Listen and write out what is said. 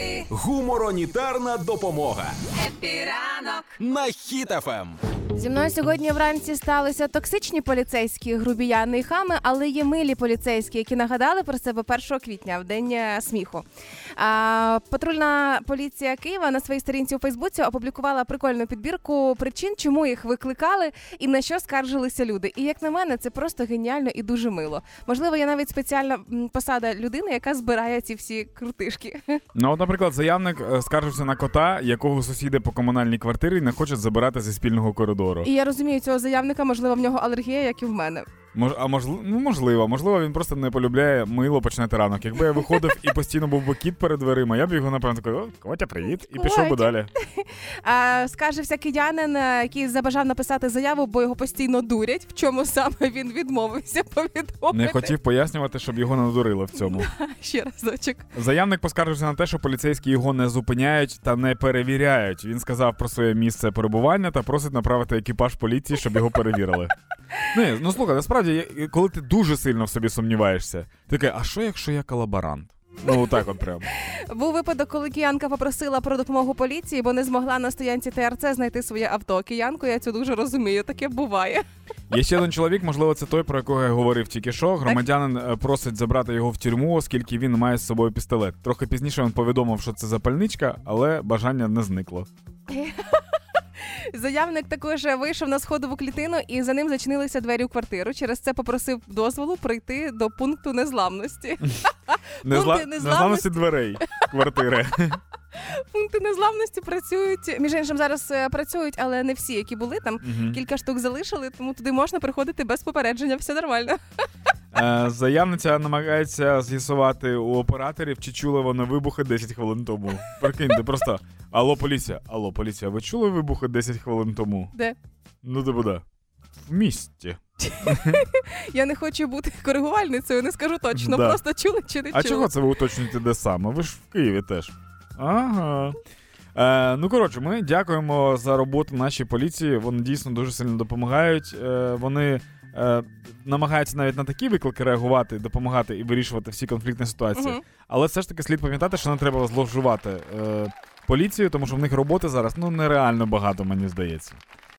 Happy, Гуморонітарна допомога Happy ранок. на Ем. Хіт FM. Зі мною сьогодні вранці сталися токсичні поліцейські грубіяни і хами, але є милі поліцейські, які нагадали про себе 1 квітня в день е, сміху. А, патрульна поліція Києва на своїй сторінці у Фейсбуці опублікувала прикольну підбірку причин, чому їх викликали і на що скаржилися люди. І як на мене, це просто геніально і дуже мило. Можливо, я навіть спеціальна посада людини, яка збирає ці всі крутишки. Ну, наприклад, заявник е, скаржився на кота, якого сусіди по комунальній квартирі не хочуть забирати зі спільного коридору. І я розумію цього заявника, можливо, в нього алергія, як і в мене. Мож, а можливо, ну можливо, можливо, він просто не полюбляє мило починати ранок. Якби я виходив і постійно був би кіт перед дверима, я б його напевно такий, о, Котя, привіт, і пішов би далі. А, скаржився киянин, е, який забажав написати заяву, бо його постійно дурять. В чому саме він відмовився повідомити. Не хотів пояснювати, щоб його не надурили в цьому. ще разочок. Заявник поскаржився на те, що поліцейські його не зупиняють та не перевіряють. Він сказав про своє місце перебування та просить направити екіпаж поліції, щоб його перевірили. Ні, ну слухай, насправді, коли ти дуже сильно в собі сумніваєшся, ти такий, а що якщо я колаборант? Ну так от прям. Був випадок, коли киянка попросила про допомогу поліції, бо не змогла на стоянці ТРЦ знайти своє авто. Киянку я цю дуже розумію. Таке буває. Є ще один чоловік, можливо, це той, про якого я говорив тільки що. Громадянин е, просить забрати його в тюрму, оскільки він має з собою пістолет. Трохи пізніше він повідомив, що це запальничка, але бажання не зникло. Заявник також вийшов на сходову клітину і за ним зачинилися двері у квартиру. Через це попросив дозволу прийти до пункту незламності. Незла... незламності. Дверей квартири. Пункти незламності працюють. Між іншим зараз е, працюють, але не всі, які були там. Кілька штук залишили, тому туди можна приходити без попередження. Все нормально. Е, Заявниця намагається з'ясувати у операторів, чи чули вони вибухи 10 хвилин тому. Прикиньте, просто алло, поліція, алло, поліція, ви чули вибухи 10 хвилин тому? Де Ну, де буде? В місті. я не хочу бути коригувальницею, не скажу точно. Да. Просто чули чи не А чого це ви уточнюєте, де саме? Ви ж в Києві теж. Ага. Е, ну, коротше, ми дякуємо за роботу нашій поліції. Вони дійсно дуже сильно допомагають. Е, вони е, намагаються навіть на такі виклики реагувати, допомагати і вирішувати всі конфліктні ситуації. Мгм. Але все ж таки слід пам'ятати, що не треба зловживати е, поліцією, тому що в них роботи зараз ну нереально багато, мені здається.